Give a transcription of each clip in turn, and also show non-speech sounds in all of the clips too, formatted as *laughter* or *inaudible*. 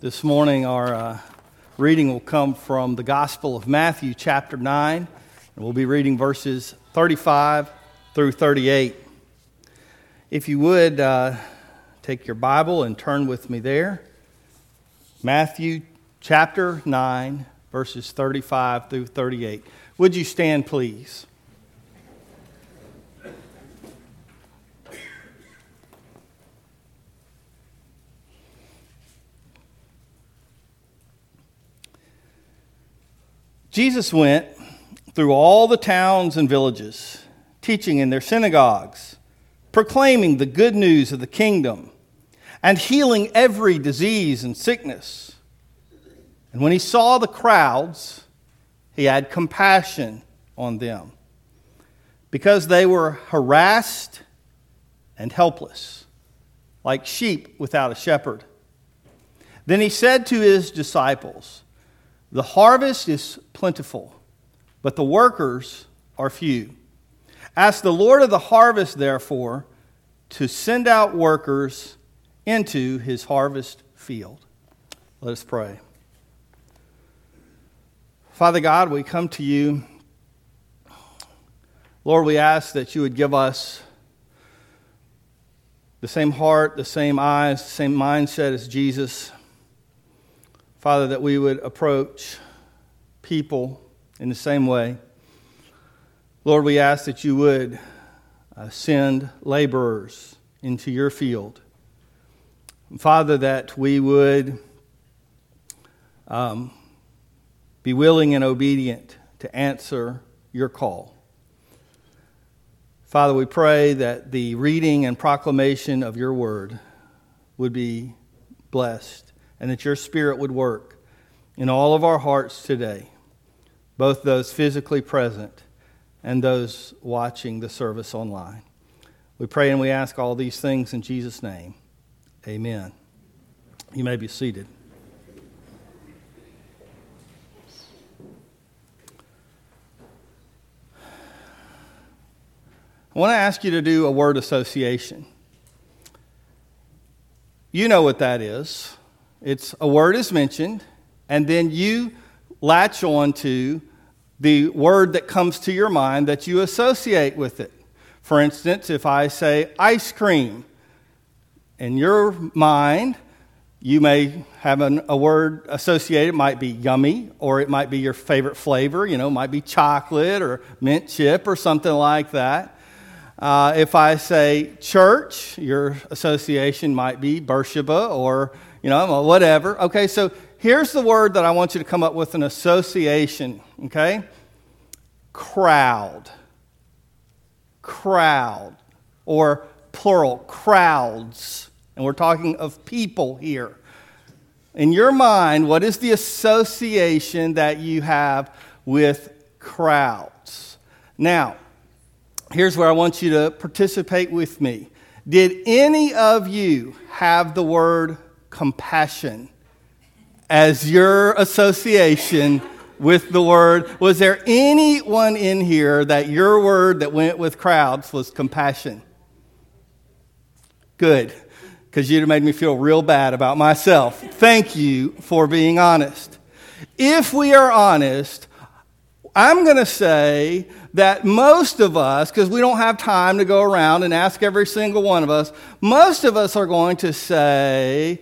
This morning, our uh, reading will come from the Gospel of Matthew, chapter 9, and we'll be reading verses 35 through 38. If you would uh, take your Bible and turn with me there. Matthew, chapter 9, verses 35 through 38. Would you stand, please? Jesus went through all the towns and villages, teaching in their synagogues, proclaiming the good news of the kingdom, and healing every disease and sickness. And when he saw the crowds, he had compassion on them because they were harassed and helpless, like sheep without a shepherd. Then he said to his disciples, the harvest is plentiful, but the workers are few. Ask the Lord of the harvest, therefore, to send out workers into his harvest field. Let us pray. Father God, we come to you. Lord, we ask that you would give us the same heart, the same eyes, the same mindset as Jesus. Father, that we would approach people in the same way. Lord, we ask that you would uh, send laborers into your field. Father, that we would um, be willing and obedient to answer your call. Father, we pray that the reading and proclamation of your word would be blessed and that your Spirit would work in all of our hearts today, both those physically present and those watching the service online. We pray and we ask all these things in Jesus' name. Amen. You may be seated. I want to ask you to do a word association. You know what that is. It's a word is mentioned, and then you latch on to the word that comes to your mind that you associate with it. For instance, if I say ice cream, in your mind, you may have an, a word associated. It might be yummy, or it might be your favorite flavor. You know, might be chocolate or mint chip or something like that. Uh, if I say church, your association might be Beersheba or you know, whatever. Okay, so here's the word that I want you to come up with an association, okay? Crowd. Crowd. Or plural, crowds. And we're talking of people here. In your mind, what is the association that you have with crowds? Now, here's where I want you to participate with me. Did any of you have the word compassion as your association with the word. Was there anyone in here that your word that went with crowds was compassion? Good, because you'd have made me feel real bad about myself. Thank you for being honest. If we are honest, I'm going to say that most of us, because we don't have time to go around and ask every single one of us, most of us are going to say,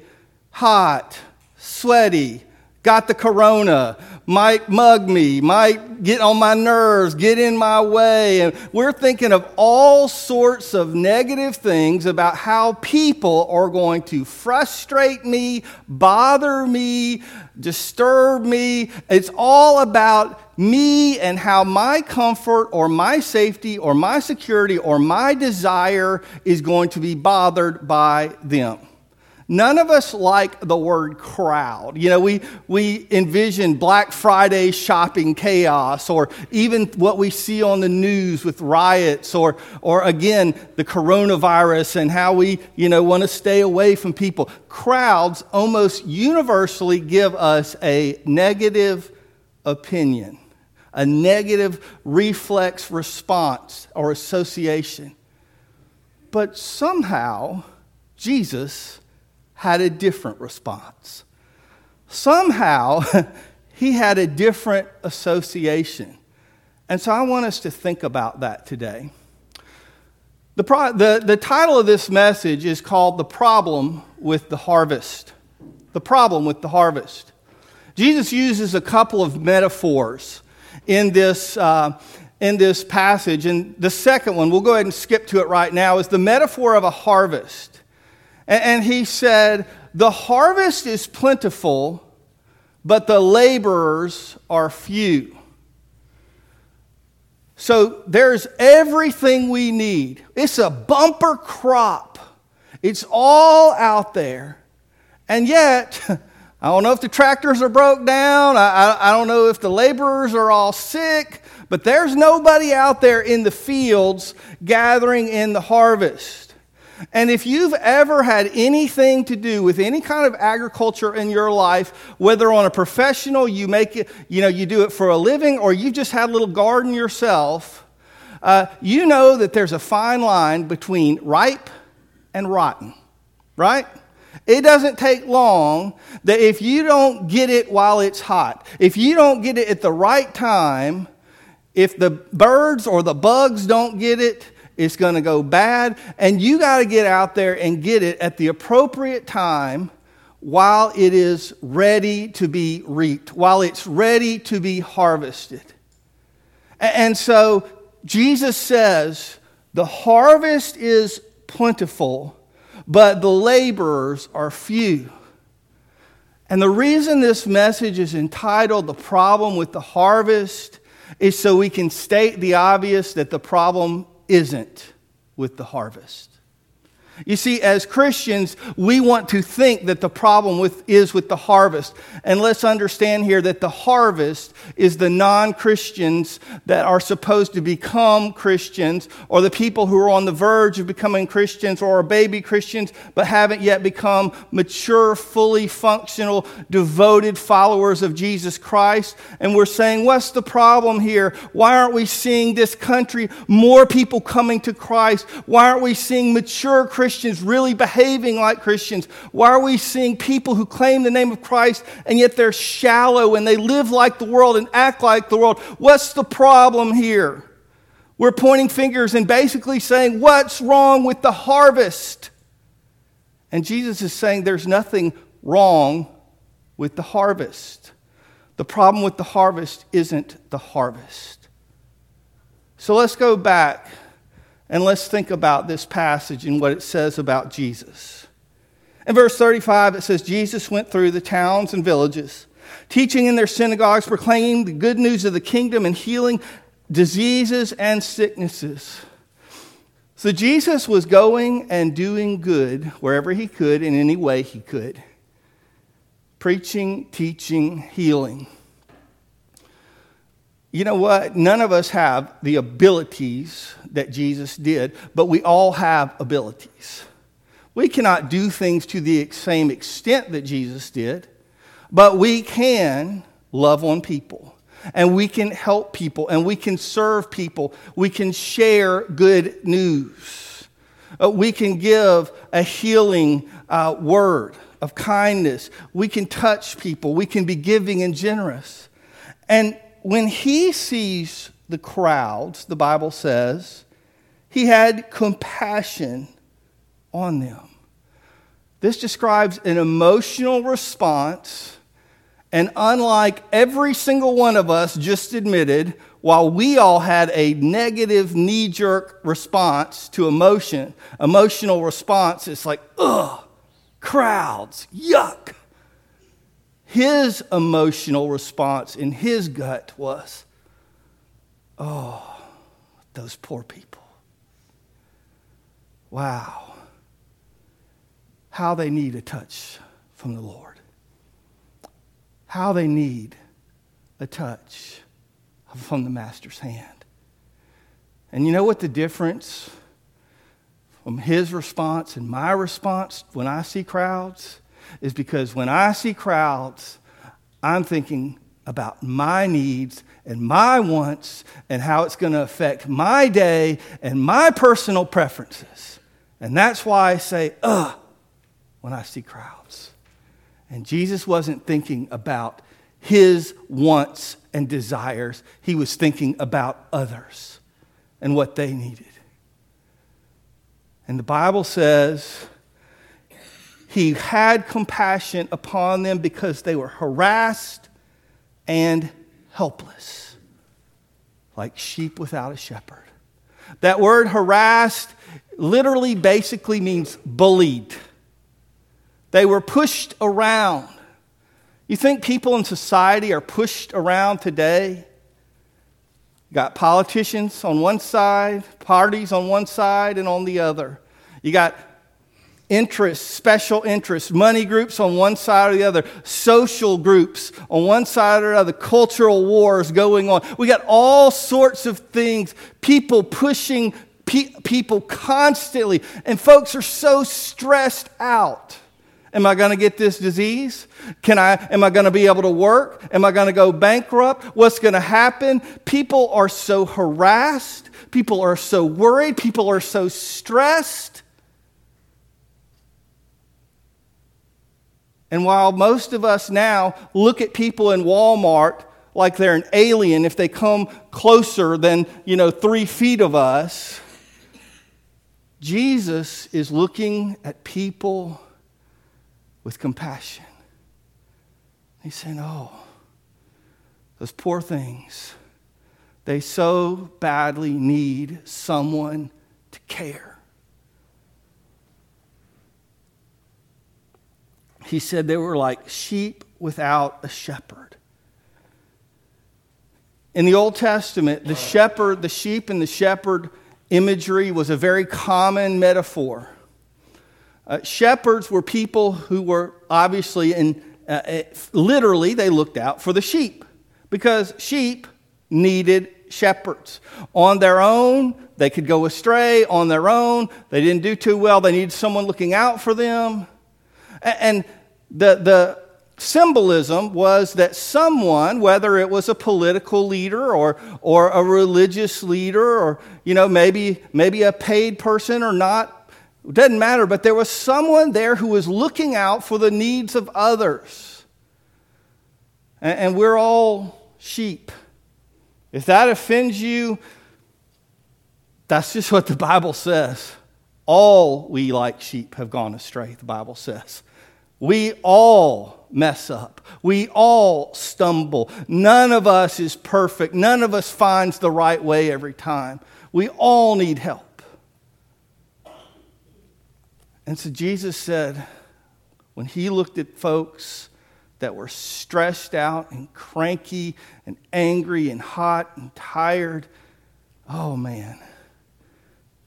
hot, sweaty, got the corona, might mug me, might get on my nerves, get in my way. And we're thinking of all sorts of negative things about how people are going to frustrate me, bother me, disturb me. It's all about me and how my comfort or my safety or my security or my desire is going to be bothered by them. None of us like the word crowd. You know, we, we envision Black Friday shopping chaos, or even what we see on the news with riots, or, or again, the coronavirus and how we, you know, want to stay away from people. Crowds almost universally give us a negative opinion, a negative reflex response or association. But somehow, Jesus had a different response. somehow *laughs* he had a different association. And so I want us to think about that today. The, pro- the, the title of this message is called The Problem with the Harvest. The Problem with the Harvest. Jesus uses a couple of metaphors in this, uh, in this passage. And the second one, we'll go ahead and skip to it right now, is the metaphor of a harvest. And, he said, The harvest is plentiful, but the laborers are few. So there's everything we need. It's a bumper crop. It's all out there. And yet, *laughs* I don't know if the tractors are broke down. I, I, I, don't know if the laborers are all sick. But there's nobody out there in the fields gathering in the harvest. And if you've ever had anything to do with any kind of agriculture in your life, whether on a professional, you make it, you know, you do it for a living, or you just had a little garden yourself, uh, you know that there's a fine line between ripe and rotten, right? It doesn't take long that if you don't get it while it's hot, if you don't get it at the right time, if the birds or the bugs don't get it, it's going to go bad. And you got to get out there and get it at the appropriate time while it is ready to be reaped, while it's ready to be harvested. And so Jesus says, the harvest is plentiful, but the laborers are few. And the reason this message is entitled The Problem with the Harvest is so we can state the obvious that the problem isn't with the harvest. You see, as Christians, we want to think that the problem with, is with the harvest. And let's understand here that the harvest is the non Christians that are supposed to become Christians, or the people who are on the verge of becoming Christians, or are baby Christians, but haven't yet become mature, fully functional, devoted followers of Jesus Christ. And we're saying, what's the problem here? Why aren't we seeing this country more people coming to Christ? Why aren't we seeing mature Christians? Christians really behaving like Christians? Why are we seeing people who claim the name of Christ and yet they're shallow and they live like the world and act like the world? What's the problem here? We're pointing fingers and basically saying, What's wrong with the harvest? And Jesus is saying there's nothing wrong with the harvest. The problem with the harvest isn't the harvest. So let's go back and let's think about this passage and what it says about Jesus. In verse 35, it says, Jesus went through the towns and villages, teaching in their synagogues, proclaiming the good news of the kingdom, and healing diseases and sicknesses. So Jesus was going and doing good wherever he could, in any way he could, preaching, teaching, healing. You know what? None of us have the abilities that Jesus did, but we all have abilities. We cannot do things to the same extent that Jesus did, but we can love on people and we can help people and we can serve people. We can share good news. Uh, we can give a healing uh, word of kindness. We can touch people. We can be giving and generous. And when he sees the crowds, the Bible says, he had compassion on them. This describes an emotional response, and unlike every single one of us just admitted, while we all had a negative knee jerk response to emotion, emotional response, it's like, ugh, crowds, yuck. His emotional response in his gut was, oh, those poor people. Wow. How they need a touch from the Lord. How they need a touch from the Master's hand. And you know what the difference from his response and my response when I see crowds? Is because when I see crowds, I'm thinking about my needs and my wants and how it's going to affect my day and my personal preferences. And that's why I say, ugh, when I see crowds. And Jesus wasn't thinking about his wants and desires, he was thinking about others and what they needed. And the Bible says he had compassion upon them because they were harassed and helpless, like sheep without a shepherd. That word harassed literally basically means bullied. They were pushed around. You think people in society are pushed around today? You got politicians on one side, parties on one side, and on the other. You got interests, special interests, money groups on one side or the other, social groups on one side or the other, cultural wars going on. We got all sorts of things, people pushing pe- people constantly, and folks are so stressed out. Am I going to get this disease? Can I am I going to be able to work? Am I going to go bankrupt? What's going to happen? People are so harassed, people are so worried, people are so stressed. And while most of us now look at people in Walmart like they're an alien if they come closer than, you know, three feet of us, Jesus is looking at people with compassion. He's saying, Oh, those poor things, they so badly need someone to care. He said they were like sheep without a shepherd. In the Old Testament, the shepherd, the sheep and the shepherd imagery was a very common metaphor. Uh, shepherds were people who were obviously and uh, uh, literally they looked out for the sheep because sheep needed shepherds. On their own, they could go astray. On their own, they didn't do too well. They needed someone looking out for them. And the, the symbolism was that someone, whether it was a political leader or, or a religious leader or, you know, maybe, maybe a paid person or not, doesn't matter, but there was someone there who was looking out for the needs of others. And, and we're all sheep. If that offends you, that's just what the Bible says. All we like sheep have gone astray, the Bible says. We all mess up. We all stumble. None of us is perfect. None of us finds the right way every time. We all need help. And so Jesus said, when he looked at folks that were stressed out and cranky and angry and hot and tired, oh man,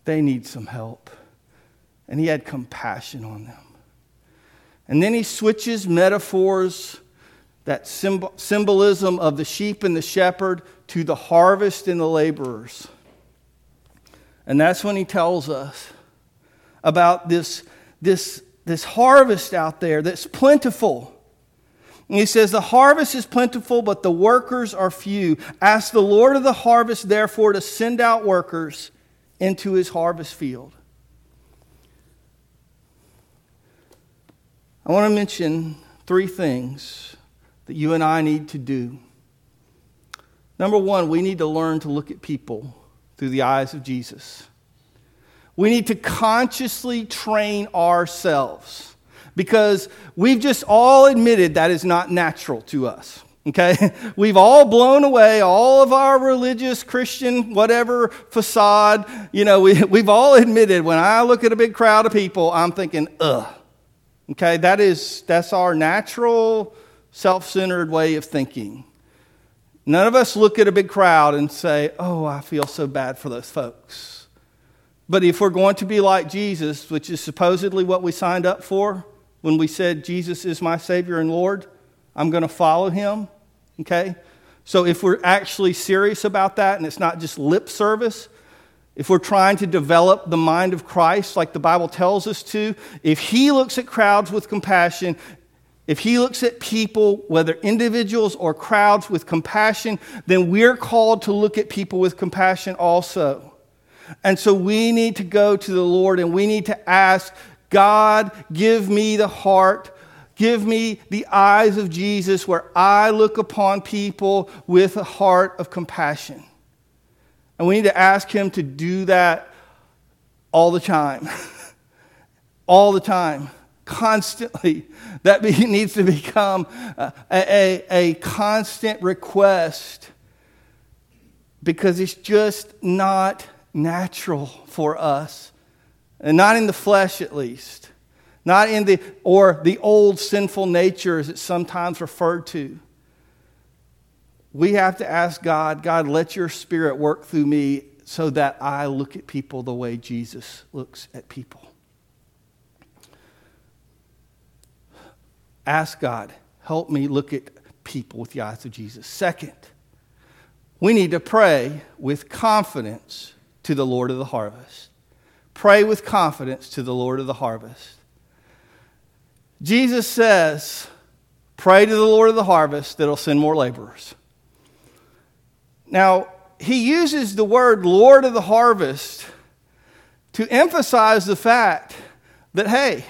they need some help. And he had compassion on them. And then he switches metaphors, that symbol, symbolism of the sheep and the shepherd, to the harvest and the laborers. And that's when he tells us about this, this, this harvest out there that's plentiful. And he says, The harvest is plentiful, but the workers are few. Ask the Lord of the harvest, therefore, to send out workers into his harvest field. I want to mention three things that you and I need to do. Number one, we need to learn to look at people through the eyes of Jesus. We need to consciously train ourselves because we've just all admitted that is not natural to us. Okay? *laughs* We've all blown away all of our religious, Christian, whatever facade. You know, we, *laughs* we've all admitted when I look at a big crowd of people, I'm thinking, ugh. Okay, that is that's our natural self-centered way of thinking. None of us look at a big crowd and say, "Oh, I feel so bad for those folks." But if we're going to be like Jesus, which is supposedly what we signed up for when we said Jesus is my savior and Lord, I'm going to follow him, okay? So if we're actually serious about that and it's not just lip service, if we're trying to develop the mind of Christ like the Bible tells us to, if He looks at crowds with compassion, if He looks at people, whether individuals or crowds, with compassion, then we're called to look at people with compassion also. And so we need to go to the Lord and we need to ask, God, give me the heart Give me the eyes of Jesus where I look upon people with a heart of compassion. And we need to ask Him to do that all the time. *laughs* all the time. Constantly. *laughs* That *laughs* needs to become a, a, a constant request because it's just not natural for us. And not in the flesh, at least. Not in the, or the old sinful nature as it's sometimes referred to. We have to ask God, God, let your spirit work through me so that I look at people the way Jesus looks at people. Ask God, help me look at people with the eyes of Jesus. Second, we need to pray with confidence to the Lord of the harvest. Pray with confidence to the Lord of the harvest. Jesus says, Pray to the Lord of the harvest that'll send more laborers. Now, he uses the word Lord of the harvest to emphasize the fact that, hey,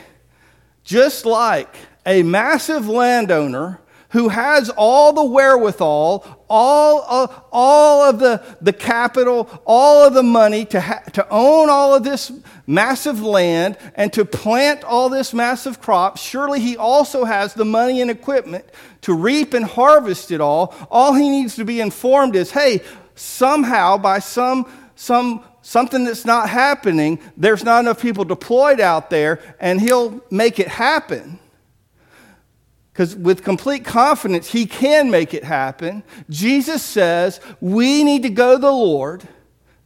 just like a massive landowner who has all the wherewithal, all of, all of the, the capital, all of the money to, ha- to own all of this massive land and to plant all this massive crop, surely he also has the money and equipment to reap and harvest it all. All he needs to be informed is hey, somehow by some, some something that's not happening, there's not enough people deployed out there, and he'll make it happen. Because with complete confidence, he can make it happen. Jesus says we need to go to the Lord,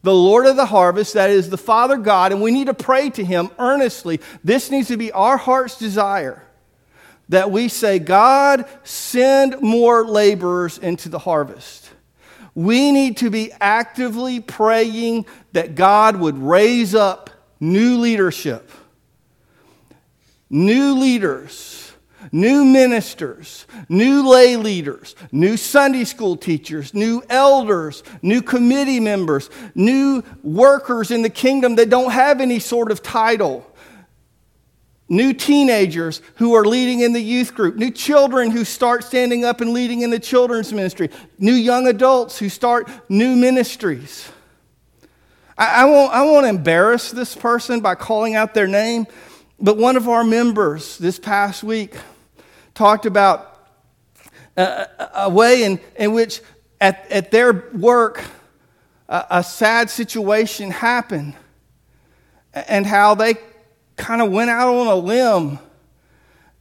the Lord of the harvest, that is the Father God, and we need to pray to him earnestly. This needs to be our heart's desire that we say, God, send more laborers into the harvest. We need to be actively praying that God would raise up new leadership, new leaders new ministers, new lay leaders, new Sunday school teachers, new elders, new committee members, new workers in the kingdom that don't have any sort of title. New teenagers who are leading in the youth group, new children who start standing up and leading in the children's ministry, new young adults who start new ministries. I, I, won't, I won't embarrass this person by calling out their name, but one of our members this past week talked about uh, a, a way in, in which at, at their work a, a sad situation happened and how they kind of went out on a limb.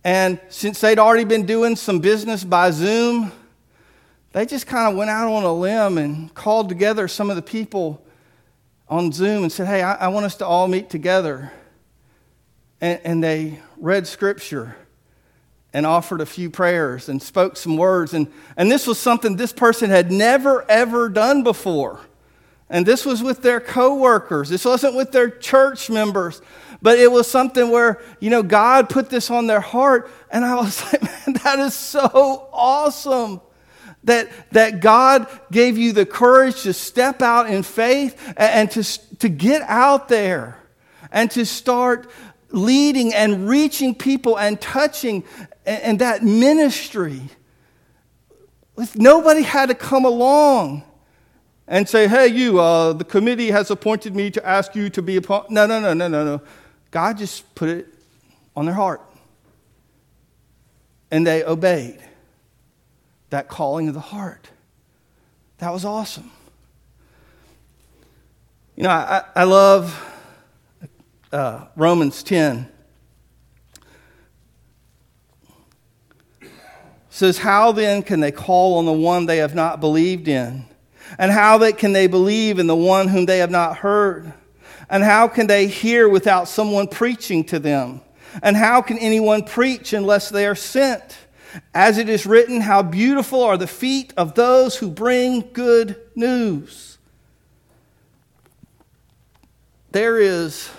And since they'd already been doing some business by Zoom, they just kind of went out on a limb and called together some of the people on Zoom and said, Hey, I, I want us to all meet together. And, and they read scripture and offered a few prayers and spoke some words. And, and this was something this person had never, ever done before. And this was with their coworkers. This wasn't with their church members. But it was something where, you know, God put this on their heart. And I was *laughs* like, man, that is so awesome. That, that God gave you the courage to step out in faith and, and to, to get out there and to start leading and reaching people and touching and, and that ministry. Nobody had to come along and say, hey, you, uh, the committee has appointed me to ask you to be a part. No, no, no, no, no, no. God just put it on their heart. And they obeyed that calling of the heart. That was awesome. You know, I, I love uh, Romans 10. Says, How then can they call on the one they have not believed in? And how they, can they believe in the one whom they have not heard? And how can they hear without someone preaching to them? And how can anyone preach unless they are sent? As it is written, How beautiful are the feet of those who bring good news. There is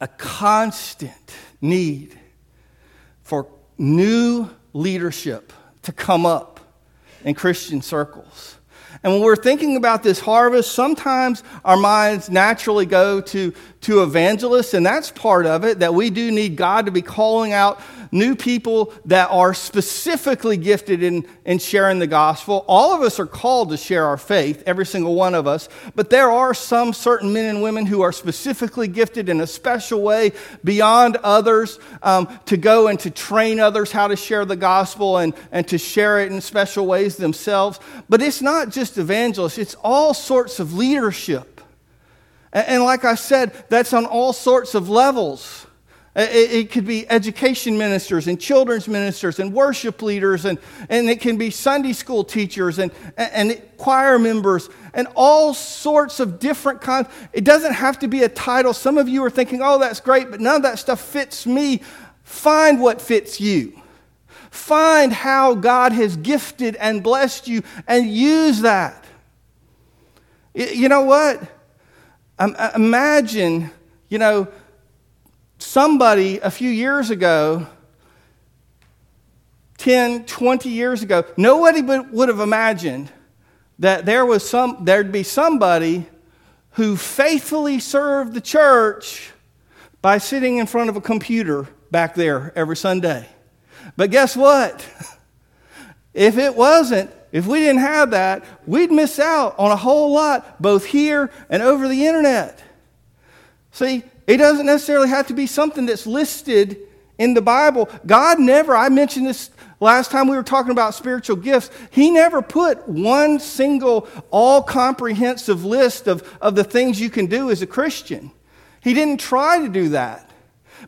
a constant need for new leadership to come up in Christian circles. And when we're thinking about this harvest, sometimes our minds naturally go to, to evangelists, and that's part of it, that we do need God to be calling out new people that are specifically gifted in, in sharing the gospel. All of us are called to share our faith, every single one of us, but there are some certain men and women who are specifically gifted in a special way beyond others um, to go and to train others how to share the gospel and, and to share it in special ways themselves. But it's not just evangelists, it's all sorts of leadership. And like I said, that's on all sorts of levels. Uh, it, it, could be education ministers and children's ministers and worship leaders, and, and it can be Sunday school teachers and, and, and choir members and all sorts of different kinds. It doesn't have to be a title. Some of you are thinking, oh, that's great, but none of that stuff fits me. Find what fits you. Find how God has gifted and blessed you and use that. You know what? Imagine, you know, somebody a few years ago, 10, 20 years ago, nobody would have imagined that there was some, there'd be somebody who faithfully served the church by sitting in front of a computer back there every Sunday. But guess what? *laughs* If it wasn't, if we didn't have that, we'd miss out on a whole lot, both here and over the internet. See, it doesn't necessarily have to be something that's listed in the Bible. God never, I mentioned this last time we were talking about spiritual gifts, He never put one single, all comprehensive list of, of the things you can do as a Christian. He didn't try to do that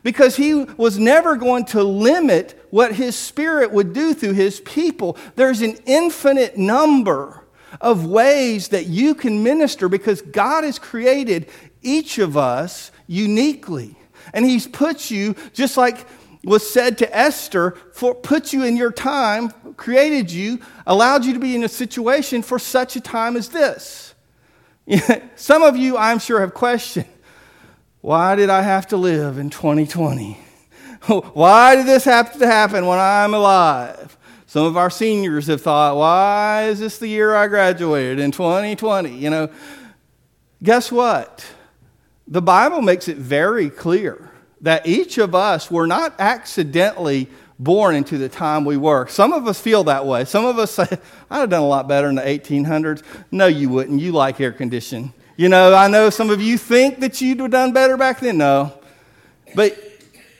because he was never going to limit what his spirit would do through his people. There's an infinite number of ways that you can minister because God has created each of us uniquely. And he's put you, just like was said to Esther, for, put you in your time, created you, allowed you to be in a situation for such a time as this. *laughs* Some of you, I'm sure, have questioned why did I have to live in 2020? *laughs* Why did this have to happen when I'm alive? Some of our seniors have thought, why is this the year I graduated in 2020? You know, guess what? The Bible makes it very clear that each of us were not accidentally born into the time we were. Some of us feel that way. Some of us say, *laughs* I'd have done a lot better in the 1800s. No, you wouldn't. You like air conditioning. You know, I know some of you think that you'd have done better back then. No. But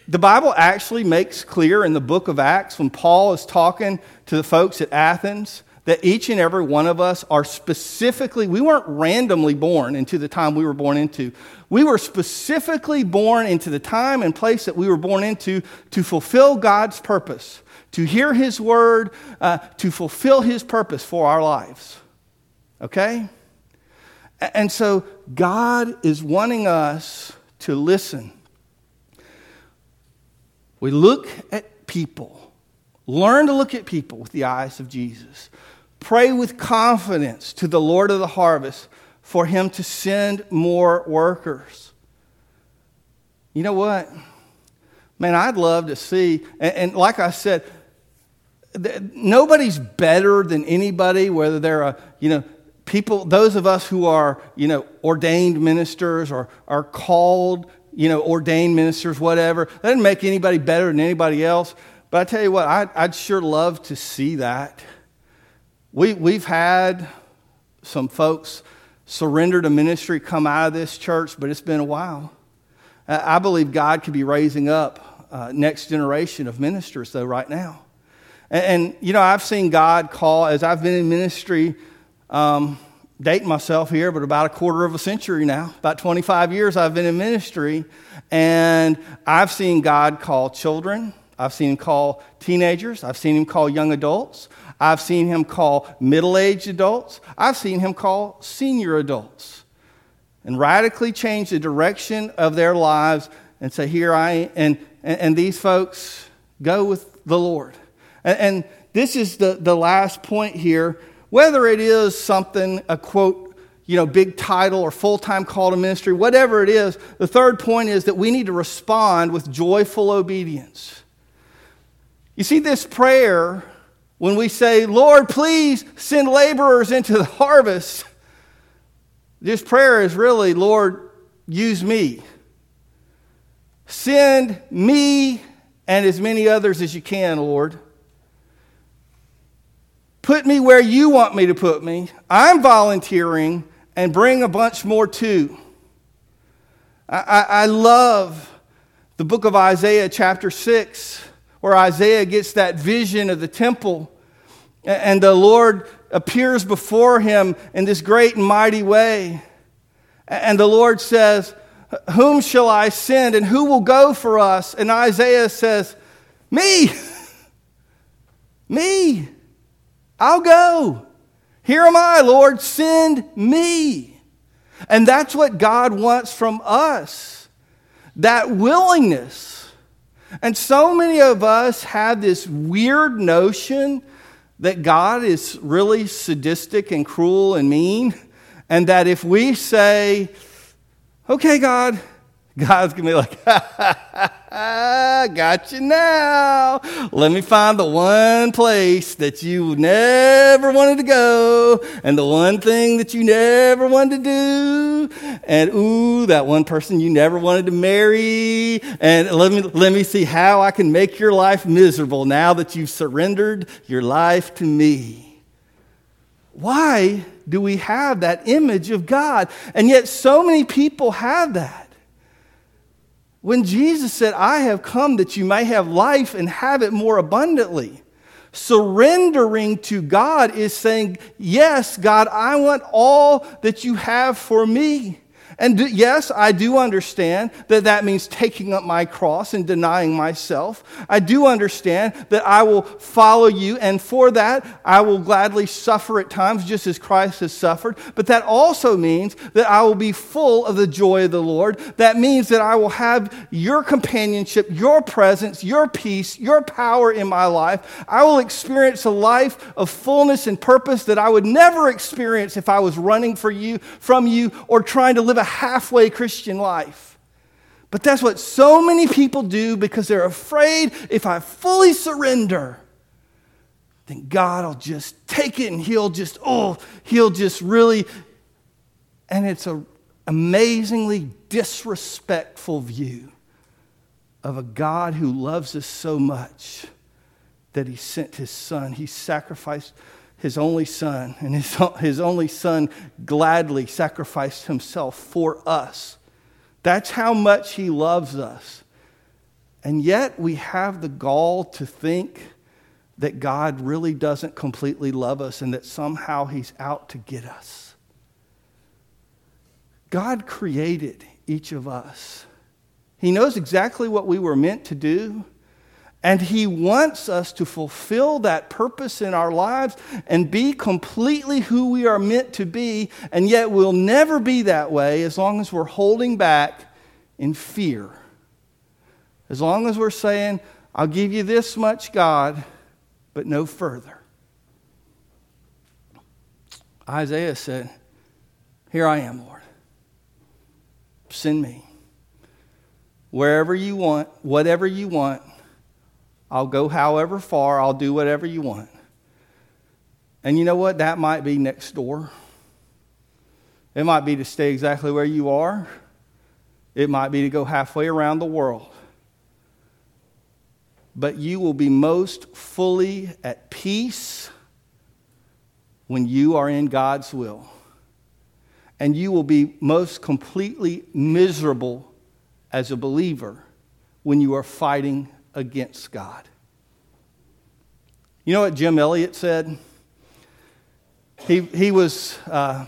the Bible actually makes clear in the book of Acts when Paul is talking to the folks at Athens that each and every one of us are specifically, we weren't randomly born into the time we were born into. We were specifically born into the time and place that we were born into to fulfill God's purpose, to hear His word, uh, to fulfill His purpose for our lives. Okay? And so God is wanting us to listen. We look at people, learn to look at people with the eyes of Jesus. Pray with confidence to the Lord of the harvest for him to send more workers. You know what? Man, I'd love to see, and, and like I said, nobody's better than anybody, whether they're a, you know, people, those of us who are, you know, ordained ministers or are called, you know, ordained ministers, whatever, that doesn't make anybody better than anybody else. But I tell you what, I'd, I'd sure love to see that. We, we've had some folks surrender to ministry come out of this church, but it's been a while. I believe God could be raising up uh, next generation of ministers, though, right now. And, and, you know, I've seen God call, as I've been in ministry um, dating myself here, but about a quarter of a century now, about 25 years I've been in ministry, and I've seen God call children. I've seen him call teenagers. I've seen him call young adults. I've seen him call middle aged adults. I've seen him call senior adults and radically change the direction of their lives and say, Here I am. And, and, these folks go with the Lord. And, and this is the, the last point here whether it is something, a quote, you know, big title or full time call to ministry, whatever it is, the third point is that we need to respond with joyful obedience. You see, this prayer when we say, Lord, please send laborers into the harvest, this prayer is really, Lord, use me. Send me and as many others as you can, Lord. Put me where you want me to put me. I'm volunteering and bring a bunch more too. I, I, I love the book of Isaiah, chapter 6, where Isaiah gets that vision of the temple and the Lord appears before him in this great and mighty way. And the Lord says, Whom shall I send and who will go for us? And Isaiah says, Me, *laughs* me, I'll go. Here am I, Lord, send me. And that's what God wants from us that willingness. And so many of us have this weird notion that God is really sadistic and cruel and mean, and that if we say, okay, God, *laughs* God's to be like, *laughs* got you now. Let me find the one place that you never wanted to go and the one thing that you never wanted to do. And ooh, that one person you never wanted to marry. And let me, let me see how I can make your life miserable now that you've surrendered your life to me. Why do we have that image of God? And yet, so many people have that. When Jesus said, I have come that you may have life and have it more abundantly, surrendering to God is saying, Yes, God, I want all that you have for me. And do, yes, I do understand that that means taking up my cross and denying myself. I do understand that I will follow you, and for that, I will gladly suffer at times, just as Christ has suffered. But that also means that I will be full of the joy of the Lord. That means that I will have your companionship, your presence, your peace, your power in my life. I will experience a life of fullness and purpose that I would never experience if I was running for you, from you, or trying to live a halfway Christian life. But that's what so many people do because they're afraid if I fully surrender, then God will just take it and he'll just, oh, he'll just really. And it's an amazingly disrespectful view of a God who loves us so much that he sent his son. He sacrificed his only son, and his, *laughs* his only son gladly sacrificed himself for us. That's how much he loves us. And yet we have the gall to think that God really doesn't completely love us and that somehow he's out to get us. God created each of us. He knows exactly what we were meant to do. And He wants us to fulfill that purpose in our lives and be completely who we are meant to be. And yet we'll never be that way as long as we're holding back in fear. As long as we're saying, I'll give you this much, God, but no further. Isaiah said, Here I am, Lord. Send me. Wherever you want, whatever you want I'll go however far, I'll do whatever you want. And you know what? That might be next door. It might be to stay exactly where you are. It might be to go halfway around the world. But you will be most fully at peace when you are in God's will. And you will be most completely miserable as a believer when you are fighting against God. You know what Jim Elliot said? He, he, was, uh,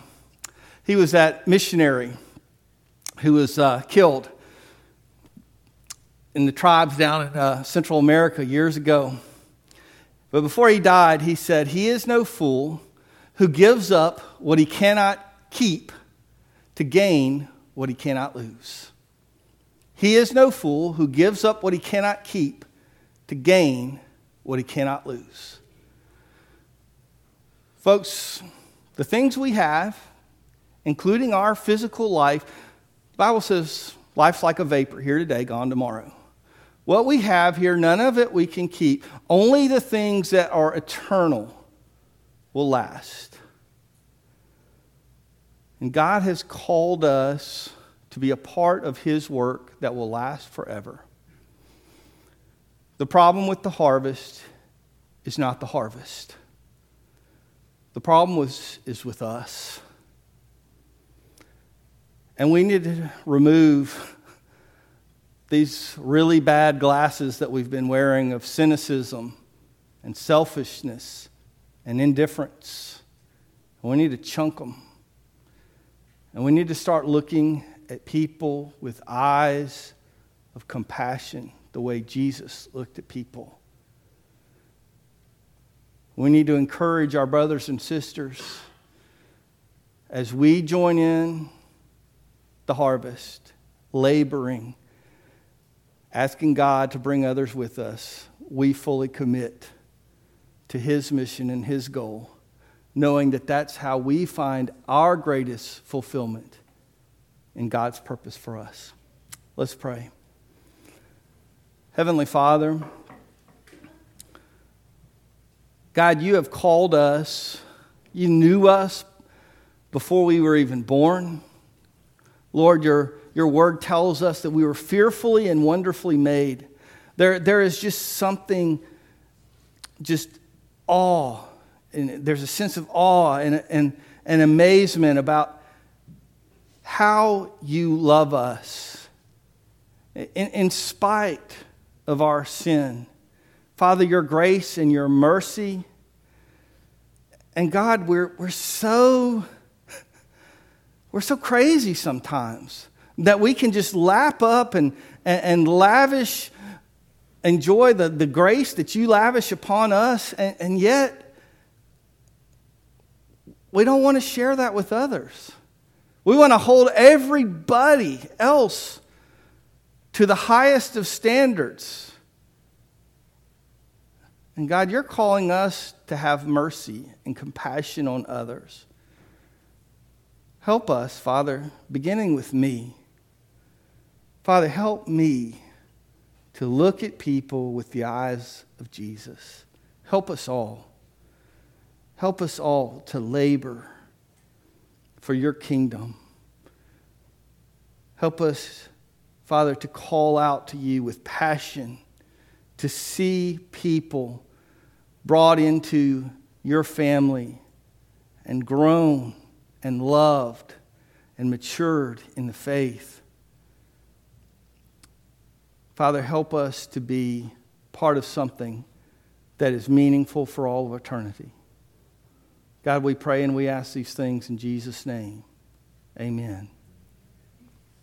he was that missionary who was uh, killed in the tribes down in uh, Central America years ago. But before he died, he said, He is no fool who gives up what he cannot keep to gain what he cannot lose. He is no fool who gives up what he cannot keep to gain what he cannot lose. Folks, the things we have, including our physical life, the Bible says life's like a vapor, here today, gone tomorrow. What we have here, none of it we can keep. Only the things that are eternal will last. And God has called us to be a part of His work that will last forever. The problem with the harvest is not the harvest. The problem was, is with us. And we need to remove these really bad glasses that we've been wearing of cynicism and selfishness and indifference. We need to chunk them. And we need to start looking at people with eyes of compassion, the way Jesus looked at people. We need to encourage our brothers and sisters as we join in the harvest, laboring, asking God to bring others with us. We fully commit to His mission and His goal, knowing that that's how we find our greatest fulfillment in God's purpose for us. Let's pray. Heavenly Father, God, you have called us. You knew us before we were even born. Lord, your, your word tells us that we were fearfully and wonderfully made. There, there is just something, just awe. And there's a sense of awe and, and, and amazement about how you love us in, in spite of our sin. Father, your grace and your mercy. And God, we're, we're so we're so crazy sometimes that we can just lap up and, and, and lavish, enjoy the, the grace that you lavish upon us, and, and yet we don't want to share that with others. We want to hold everybody else to the highest of standards. And God, you're calling us to have mercy and compassion on others. Help us, Father, beginning with me. Father, help me to look at people with the eyes of Jesus. Help us all. Help us all to labor for your kingdom. Help us, Father, to call out to you with passion, to see people brought into your family and grown and loved and matured in the faith. Father, help us to be part of something that is meaningful for all of eternity. God, we pray and we ask these things in Jesus' name. Amen.